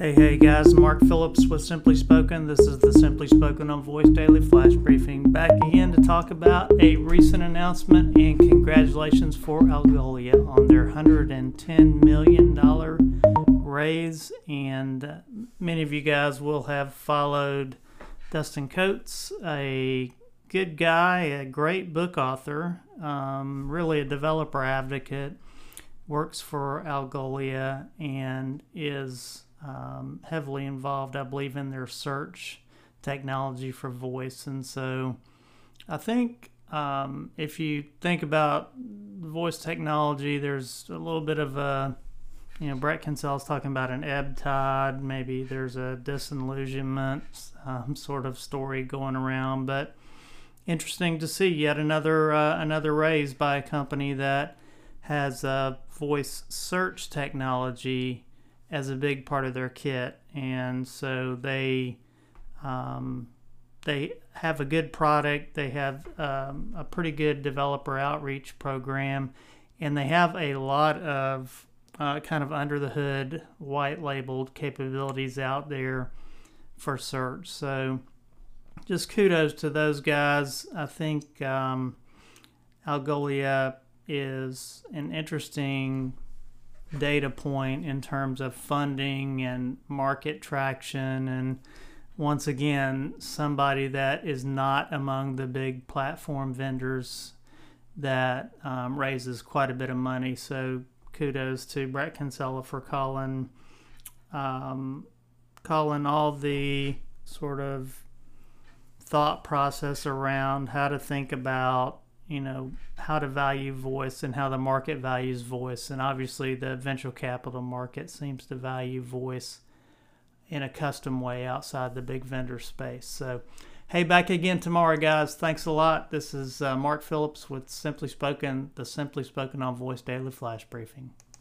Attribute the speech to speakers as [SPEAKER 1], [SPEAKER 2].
[SPEAKER 1] Hey, hey guys, Mark Phillips with Simply Spoken. This is the Simply Spoken on Voice Daily Flash Briefing. Back again to talk about a recent announcement and congratulations for Algolia on their $110 million raise. And many of you guys will have followed Dustin Coates, a good guy, a great book author, um, really a developer advocate, works for Algolia and is um, heavily involved, I believe, in their search technology for voice. And so I think um, if you think about voice technology, there's a little bit of a, you know, Brett Kinsella's talking about an ebb tide. Maybe there's a disillusionment um, sort of story going around, but interesting to see yet another uh, another raise by a company that has a voice search technology as a big part of their kit, and so they um, they have a good product. They have um, a pretty good developer outreach program, and they have a lot of uh, kind of under the hood, white labeled capabilities out there for search. So just kudos to those guys. I think um, Algolia is an interesting data point in terms of funding and market traction. And once again somebody that is not among the big platform vendors that um, raises quite a bit of money. So kudos to brett kinsella for calling um, calling all the sort of thought process around how to think about you know how to value voice and how the market values voice. And obviously the venture capital market seems to value voice in a custom way outside the big vendor space. So hey back again tomorrow guys. Thanks a lot. This is uh, mark phillips with simply spoken the simply spoken on voice daily flash briefing